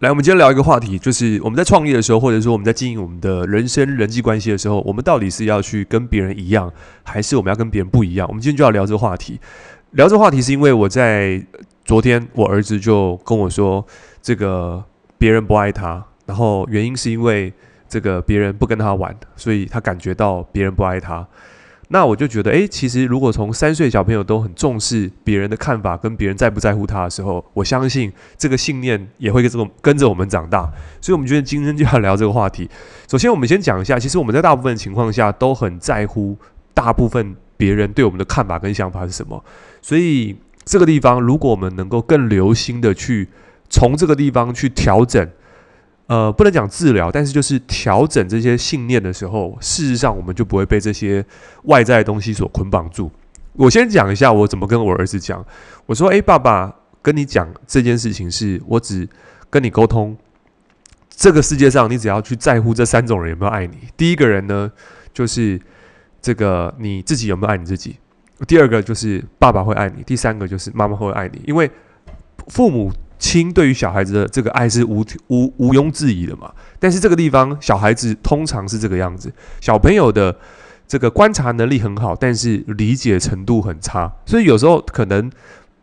来，我们今天聊一个话题，就是我们在创业的时候，或者说我们在经营我们的人生人际关系的时候，我们到底是要去跟别人一样，还是我们要跟别人不一样？我们今天就要聊这个话题。聊这个话题是因为我在昨天，我儿子就跟我说，这个别人不爱他，然后原因是因为这个别人不跟他玩，所以他感觉到别人不爱他。那我就觉得，诶，其实如果从三岁小朋友都很重视别人的看法，跟别人在不在乎他的时候，我相信这个信念也会跟着跟着我们长大。所以，我们觉得今天就要聊这个话题。首先，我们先讲一下，其实我们在大部分情况下都很在乎大部分别人对我们的看法跟想法是什么。所以，这个地方如果我们能够更留心的去从这个地方去调整。呃，不能讲治疗，但是就是调整这些信念的时候，事实上我们就不会被这些外在的东西所捆绑住。我先讲一下我怎么跟我儿子讲，我说：“诶，爸爸跟你讲这件事情是，我只跟你沟通，这个世界上你只要去在乎这三种人有没有爱你。第一个人呢，就是这个你自己有没有爱你自己；第二个就是爸爸会爱你；第三个就是妈妈会爱你。因为父母。”亲对于小孩子的这个爱是无无毋庸置疑的嘛，但是这个地方小孩子通常是这个样子，小朋友的这个观察能力很好，但是理解程度很差，所以有时候可能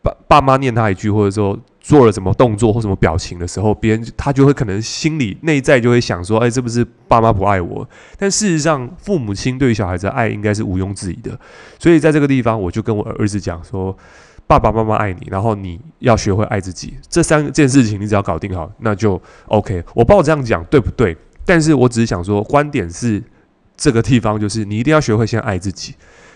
爸爸妈念他一句，或者说做了什么动作或什么表情的时候，别人他就会可能心里内在就会想说，哎，这不是爸妈不爱我？但事实上，父母亲对于小孩子的爱应该是毋庸置疑的，所以在这个地方，我就跟我儿子讲说。爸爸妈妈爱你，然后你要学会爱自己，这三件事情你只要搞定好，那就 OK。我不知道这样讲对不对，但是我只是想说，观点是这个地方，就是你一定要学会先爱自己，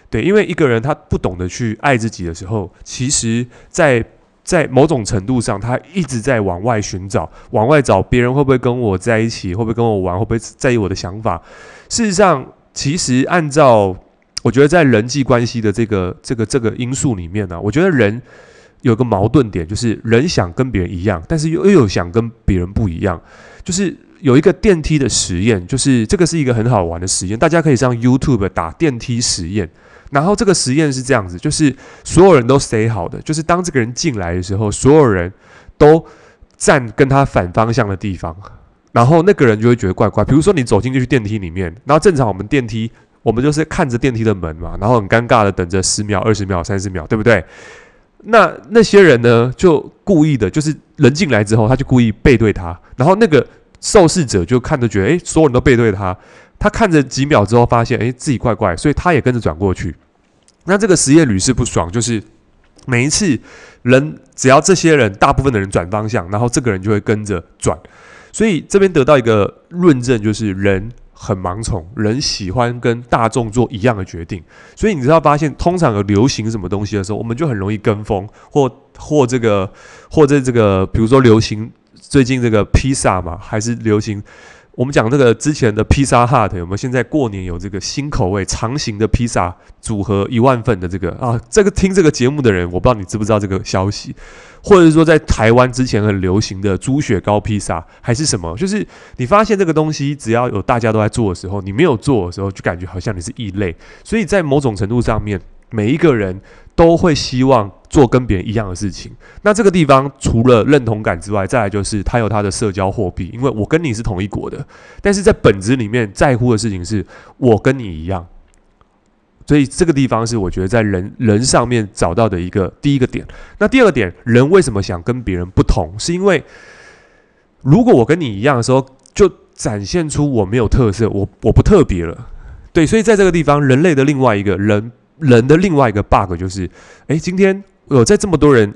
对，因为一个人他不懂得去爱自己的时候，其实在在某种程度上，他一直在往外寻找，往外找别人会不会跟我在一起，会不会跟我玩，会不会在意我的想法。事实上，其实按照我觉得在人际关系的这个这个这个因素里面呢、我觉得人有个矛盾点，就是人想跟别人一样，但是又又想跟别人不一样。就是有一个电梯的实验，就是这个是一个很好玩的实验，大家可以上 YouTube 打电梯实验。然后这个实验是这样子，就是所有人都 say 好的，就是当这个人进来的时候，所有人都站跟他反方向的地方，然后那个人就会觉得怪怪。比如说你走进去电梯里面，然后正常我们电梯。我们就是看着电梯的门嘛，然后很尴尬的等着十秒、二十秒、三十秒，对不对？那那些人呢，就故意的，就是人进来之后，他就故意背对他，然后那个受试者就看着觉得，诶，所有人都背对他，他看着几秒之后发现，诶，自己怪怪，所以他也跟着转过去。那这个实验屡试不爽，就是每一次人只要这些人大部分的人转方向，然后这个人就会跟着转，所以这边得到一个论证，就是人。很盲从，人喜欢跟大众做一样的决定，所以你知道发现，通常有流行什么东西的时候，我们就很容易跟风，或或这个，或者这个，比如说流行最近这个披萨嘛，还是流行。我们讲这个之前的披萨 Hut 有没有？现在过年有这个新口味长形的披萨组合一万份的这个啊，这个听这个节目的人，我不知道你知不知道这个消息，或者是说在台湾之前很流行的猪血糕披萨还是什么？就是你发现这个东西，只要有大家都在做的时候，你没有做的时候，就感觉好像你是异类。所以在某种程度上面，每一个人都会希望。做跟别人一样的事情，那这个地方除了认同感之外，再来就是他有他的社交货币，因为我跟你是同一国的，但是在本质里面在乎的事情是我跟你一样，所以这个地方是我觉得在人人上面找到的一个第一个点。那第二个点，人为什么想跟别人不同？是因为如果我跟你一样的时候，就展现出我没有特色，我我不特别了。对，所以在这个地方，人类的另外一个人人的另外一个 bug 就是，诶，今天。有在这么多人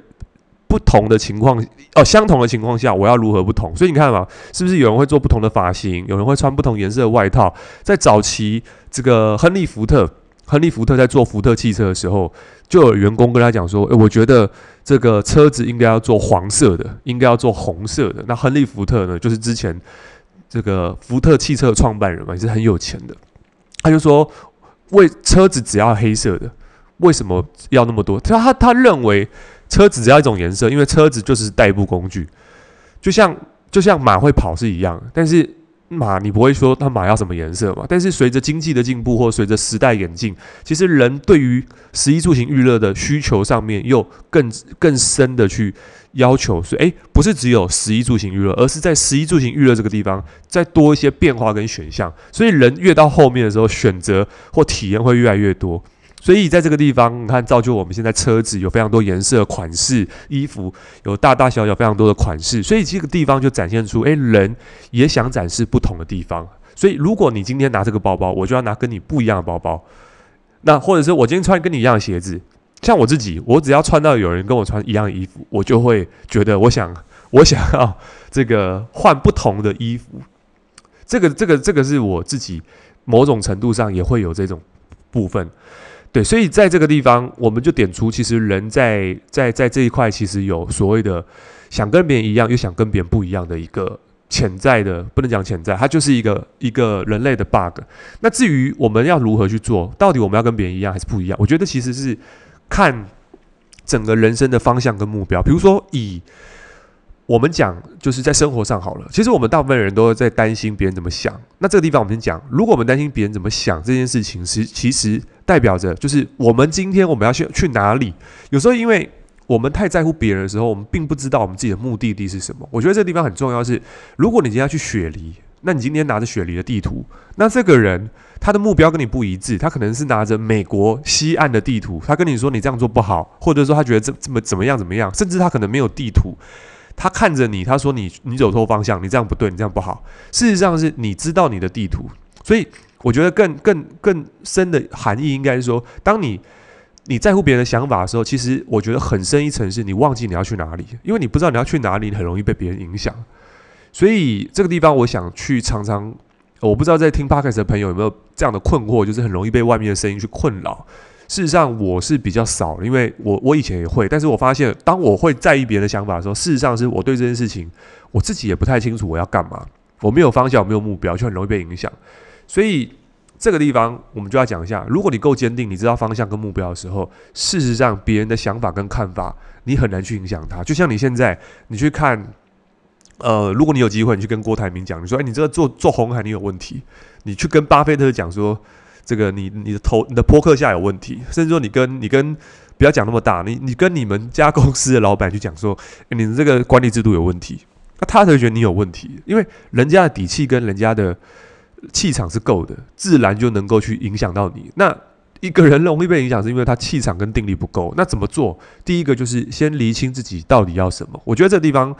不同的情况哦，相同的情况下，我要如何不同？所以你看嘛，是不是有人会做不同的发型，有人会穿不同颜色的外套？在早期，这个亨利福特，亨利福特在做福特汽车的时候，就有员工跟他讲说：“诶，我觉得这个车子应该要做黄色的，应该要做红色的。”那亨利福特呢，就是之前这个福特汽车创办人嘛，也是很有钱的，他就说：“为车子只要黑色的。”为什么要那么多？他他他认为车子只要一种颜色，因为车子就是代步工具，就像就像马会跑是一样。但是马你不会说他马要什么颜色嘛？但是随着经济的进步或随着时代演进，其实人对于食衣住行娱乐的需求上面又更更深的去要求，所以诶，不是只有食衣住行娱乐，而是在食衣住行娱乐这个地方再多一些变化跟选项。所以人越到后面的时候，选择或体验会越来越多。所以在这个地方，你看造就我们现在车子有非常多颜色、款式，衣服有大大小小非常多的款式。所以这个地方就展现出，诶，人也想展示不同的地方。所以如果你今天拿这个包包，我就要拿跟你不一样的包包。那或者是我今天穿跟你一样的鞋子，像我自己，我只要穿到有人跟我穿一样的衣服，我就会觉得我想我想要这个换不同的衣服。这个这个这个是我自己某种程度上也会有这种部分。对，所以在这个地方，我们就点出，其实人在在在这一块，其实有所谓的想跟别人一样，又想跟别人不一样的一个潜在的，不能讲潜在，它就是一个一个人类的 bug。那至于我们要如何去做，到底我们要跟别人一样还是不一样？我觉得其实是看整个人生的方向跟目标。比如说以我们讲就是在生活上好了，其实我们大部分人都在担心别人怎么想。那这个地方我们先讲，如果我们担心别人怎么想这件事情，其其实代表着就是我们今天我们要去去哪里？有时候因为我们太在乎别人的时候，我们并不知道我们自己的目的地是什么。我觉得这个地方很重要是，如果你今天要去雪梨，那你今天拿着雪梨的地图，那这个人他的目标跟你不一致，他可能是拿着美国西岸的地图，他跟你说你这样做不好，或者说他觉得这这么怎么样怎么样，甚至他可能没有地图。他看着你，他说你你走错方向，你这样不对，你这样不好。事实上是你知道你的地图，所以我觉得更更更深的含义应该是说，当你你在乎别人的想法的时候，其实我觉得很深一层是你忘记你要去哪里，因为你不知道你要去哪里，你很容易被别人影响。所以这个地方我想去常常，我不知道在听 Podcast 的朋友有没有这样的困惑，就是很容易被外面的声音去困扰。事实上我是比较少，因为我我以前也会，但是我发现当我会在意别人的想法的时候，事实上是我对这件事情我自己也不太清楚我要干嘛，我没有方向，我没有目标，就很容易被影响。所以这个地方我们就要讲一下，如果你够坚定，你知道方向跟目标的时候，事实上别人的想法跟看法你很难去影响他。就像你现在你去看，呃，如果你有机会，你去跟郭台铭讲，你说，哎，你这个做做红海你有问题，你去跟巴菲特讲说。这个你你的头你的扑克下有问题，甚至说你跟你跟不要讲那么大，你你跟你们家公司的老板去讲说，你的这个管理制度有问题，那他才会觉得你有问题，因为人家的底气跟人家的气场是够的，自然就能够去影响到你。那一个人容易被影响，是因为他气场跟定力不够。那怎么做？第一个就是先厘清自己到底要什么。我觉得这地方。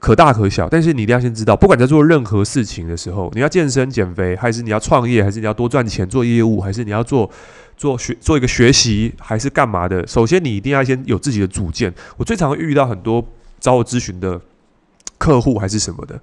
可大可小，但是你一定要先知道，不管在做任何事情的时候，你要健身减肥，还是你要创业，还是你要多赚钱做业务，还是你要做做学做一个学习，还是干嘛的？首先，你一定要先有自己的主见。我最常会遇到很多找我咨询的客户还是什么的，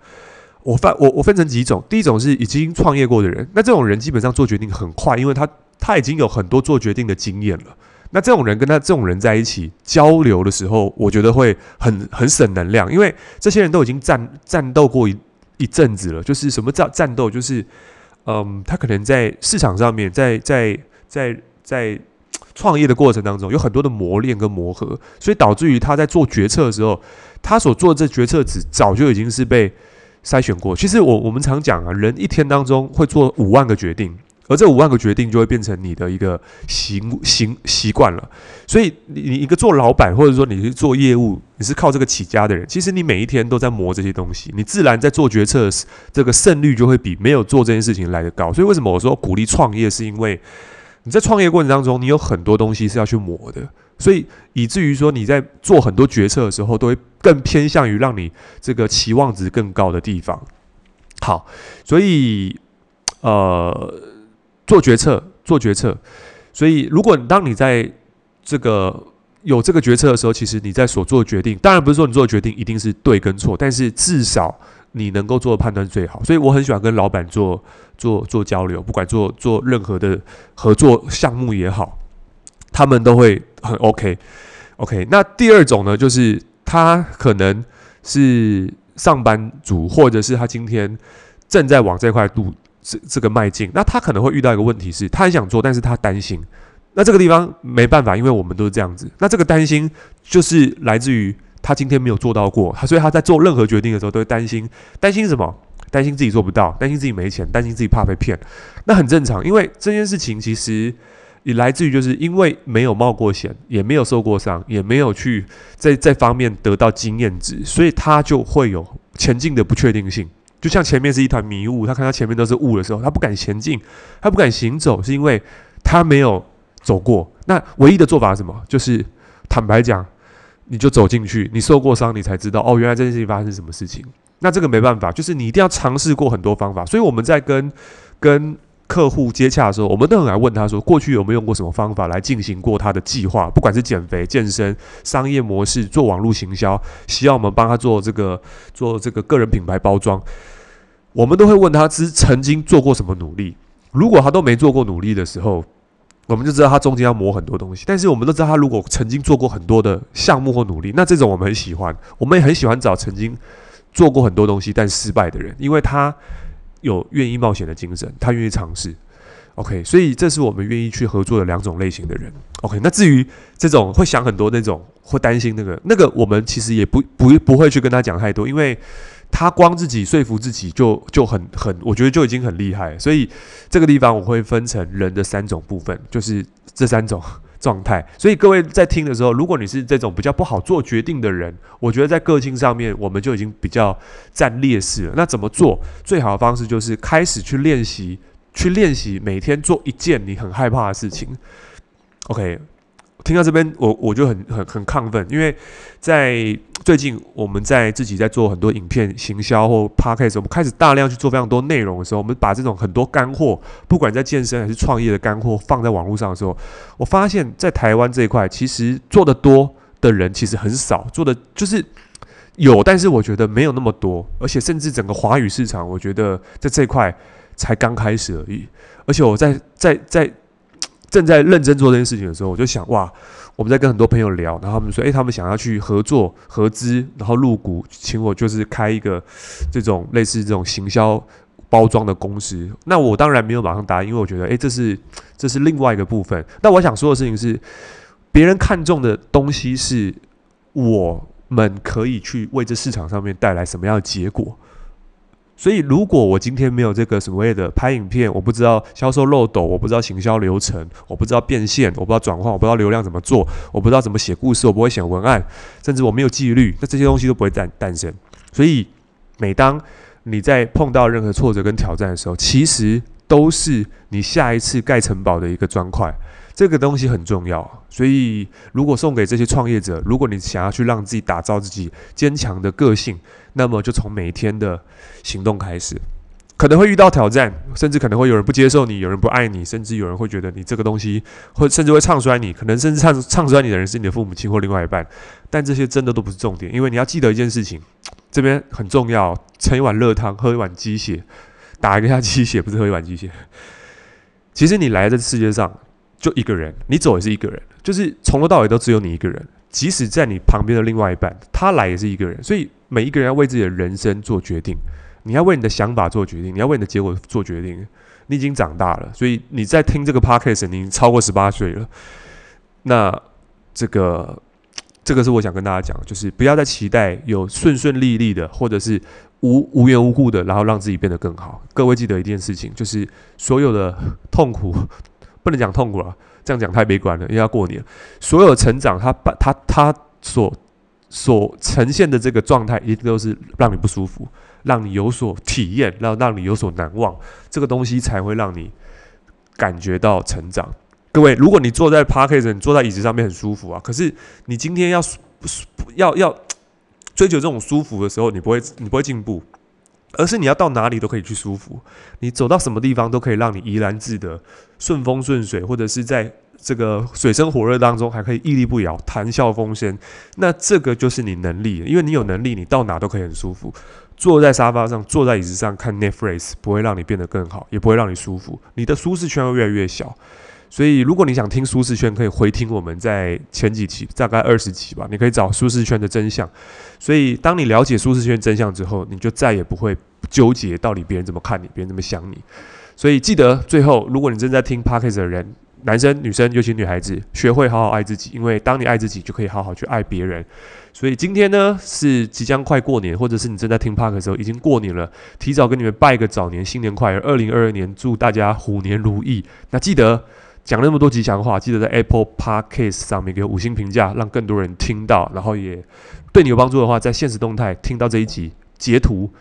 我分我我分成几种，第一种是已经创业过的人，那这种人基本上做决定很快，因为他他已经有很多做决定的经验了。那这种人跟他这种人在一起交流的时候，我觉得会很很省能量，因为这些人都已经战战斗过一一阵子了。就是什么叫战斗？就是嗯，他可能在市场上面，在在在在创业的过程当中，有很多的磨练跟磨合，所以导致于他在做决策的时候，他所做的这决策只早就已经是被筛选过。其实我我们常讲啊，人一天当中会做五万个决定。而这五万个决定就会变成你的一个行行习惯了，所以你你一个做老板或者说你是做业务，你是靠这个起家的人，其实你每一天都在磨这些东西，你自然在做决策，这个胜率就会比没有做这件事情来得高。所以为什么我说鼓励创业，是因为你在创业过程当中，你有很多东西是要去磨的，所以以至于说你在做很多决策的时候，都会更偏向于让你这个期望值更高的地方。好，所以呃。做决策，做决策。所以，如果当你在这个有这个决策的时候，其实你在所做的决定，当然不是说你做的决定一定是对跟错，但是至少你能够做的判断最好。所以，我很喜欢跟老板做做做交流，不管做做任何的合作项目也好，他们都会很 OK。OK，那第二种呢，就是他可能是上班族，或者是他今天正在往这块路。这这个迈进，那他可能会遇到一个问题是，他很想做，但是他担心。那这个地方没办法，因为我们都是这样子。那这个担心就是来自于他今天没有做到过，所以他在做任何决定的时候都会担心。担心什么？担心自己做不到，担心自己没钱，担心自己怕被骗，那很正常，因为这件事情其实也来自于就是因为没有冒过险，也没有受过伤，也没有去在这方面得到经验值，所以他就会有前进的不确定性。就像前面是一团迷雾，他看到前面都是雾的时候，他不敢前进，他不敢行走，是因为他没有走过。那唯一的做法是什么？就是坦白讲，你就走进去，你受过伤，你才知道哦，原来这件事情发生什么事情。那这个没办法，就是你一定要尝试过很多方法。所以我们在跟跟客户接洽的时候，我们都很爱问他说，过去有没有用过什么方法来进行过他的计划？不管是减肥、健身、商业模式、做网络行销，希望我们帮他做这个做这个个人品牌包装，我们都会问他之曾经做过什么努力。如果他都没做过努力的时候，我们就知道他中间要磨很多东西。但是我们都知道他如果曾经做过很多的项目或努力，那这种我们很喜欢，我们也很喜欢找曾经。做过很多东西但失败的人，因为他有愿意冒险的精神，他愿意尝试。OK，所以这是我们愿意去合作的两种类型的人。OK，那至于这种会想很多那种会担心那个那个，我们其实也不不不会去跟他讲太多，因为他光自己说服自己就就很很，我觉得就已经很厉害。所以这个地方我会分成人的三种部分，就是这三种。状态，所以各位在听的时候，如果你是这种比较不好做决定的人，我觉得在个性上面我们就已经比较占劣势了。那怎么做？最好的方式就是开始去练习，去练习每天做一件你很害怕的事情。OK。听到这边，我我就很很很亢奋，因为在最近我们在自己在做很多影片行销或 podcast，我们开始大量去做非常多内容的时候，我们把这种很多干货，不管在健身还是创业的干货放在网络上的时候，我发现，在台湾这一块，其实做的多的人其实很少，做的就是有，但是我觉得没有那么多，而且甚至整个华语市场，我觉得在这一块才刚开始而已，而且我在在在。正在认真做这件事情的时候，我就想哇，我们在跟很多朋友聊，然后他们说，诶，他们想要去合作合资，然后入股，请我就是开一个这种类似这种行销包装的公司。那我当然没有马上答应，因为我觉得，诶，这是这是另外一个部分。那我想说的事情是，别人看中的东西是我们可以去为这市场上面带来什么样的结果。所以，如果我今天没有这个所谓的拍影片，我不知道销售漏斗，我不知道行销流程，我不知道变现，我不知道转换，我不知道流量怎么做，我不知道怎么写故事，我不会写文案，甚至我没有纪律，那这些东西都不会诞诞生。所以，每当你在碰到任何挫折跟挑战的时候，其实都是你下一次盖城堡的一个砖块。这个东西很重要。所以，如果送给这些创业者，如果你想要去让自己打造自己坚强的个性，那么就从每一天的行动开始，可能会遇到挑战，甚至可能会有人不接受你，有人不爱你，甚至有人会觉得你这个东西会，甚至会唱衰你。可能甚至唱唱衰你的人是你的父母亲或另外一半，但这些真的都不是重点，因为你要记得一件事情，这边很重要：盛一碗热汤，喝一碗鸡血，打一个下鸡血，不是喝一碗鸡血。其实你来这世界上就一个人，你走也是一个人，就是从头到尾都只有你一个人。即使在你旁边的另外一半，他来也是一个人，所以每一个人要为自己的人生做决定，你要为你的想法做决定，你要为你的结果做决定。你已经长大了，所以你在听这个 podcast，你已经超过十八岁了。那这个，这个是我想跟大家讲，就是不要再期待有顺顺利利的，或者是无无缘无故的，然后让自己变得更好。各位记得一件事情，就是所有的痛苦，不能讲痛苦了。这样讲太悲观了，因为要过年，所有成长他把他他所所呈现的这个状态，一定都是让你不舒服，让你有所体验，让让你有所难忘，这个东西才会让你感觉到成长。各位，如果你坐在 Parker 你坐在椅子上面很舒服啊，可是你今天要要要追求这种舒服的时候，你不会你不会进步。而是你要到哪里都可以去舒服，你走到什么地方都可以让你怡然自得、顺风顺水，或者是在这个水深火热当中还可以屹立不摇、谈笑风生。那这个就是你能力，因为你有能力，你到哪都可以很舒服。坐在沙发上、坐在椅子上看 Netflix 不会让你变得更好，也不会让你舒服，你的舒适圈会越来越小。所以，如果你想听舒适圈，可以回听我们在前几期，大概二十期吧。你可以找舒适圈的真相。所以，当你了解舒适圈真相之后，你就再也不会纠结到底别人怎么看你，别人怎么想你。所以，记得最后，如果你正在听 Podcast 的人，男生、女生，尤其女孩子，学会好好爱自己，因为当你爱自己，就可以好好去爱别人。所以今天呢是即将快过年，或者是你正在听 Park 的时候已经过年了，提早跟你们拜个早年，新年快乐！二零二二年祝大家虎年如意。那记得讲了那么多吉祥话，记得在 Apple Podcast 上面给五星评价，让更多人听到。然后也对你有帮助的话，在现实动态听到这一集，截图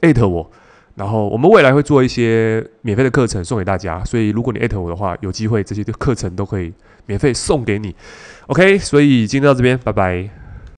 艾特我。然后我们未来会做一些免费的课程送给大家，所以如果你艾特我的话，有机会这些课程都可以免费送给你。OK，所以今天到这边，拜拜。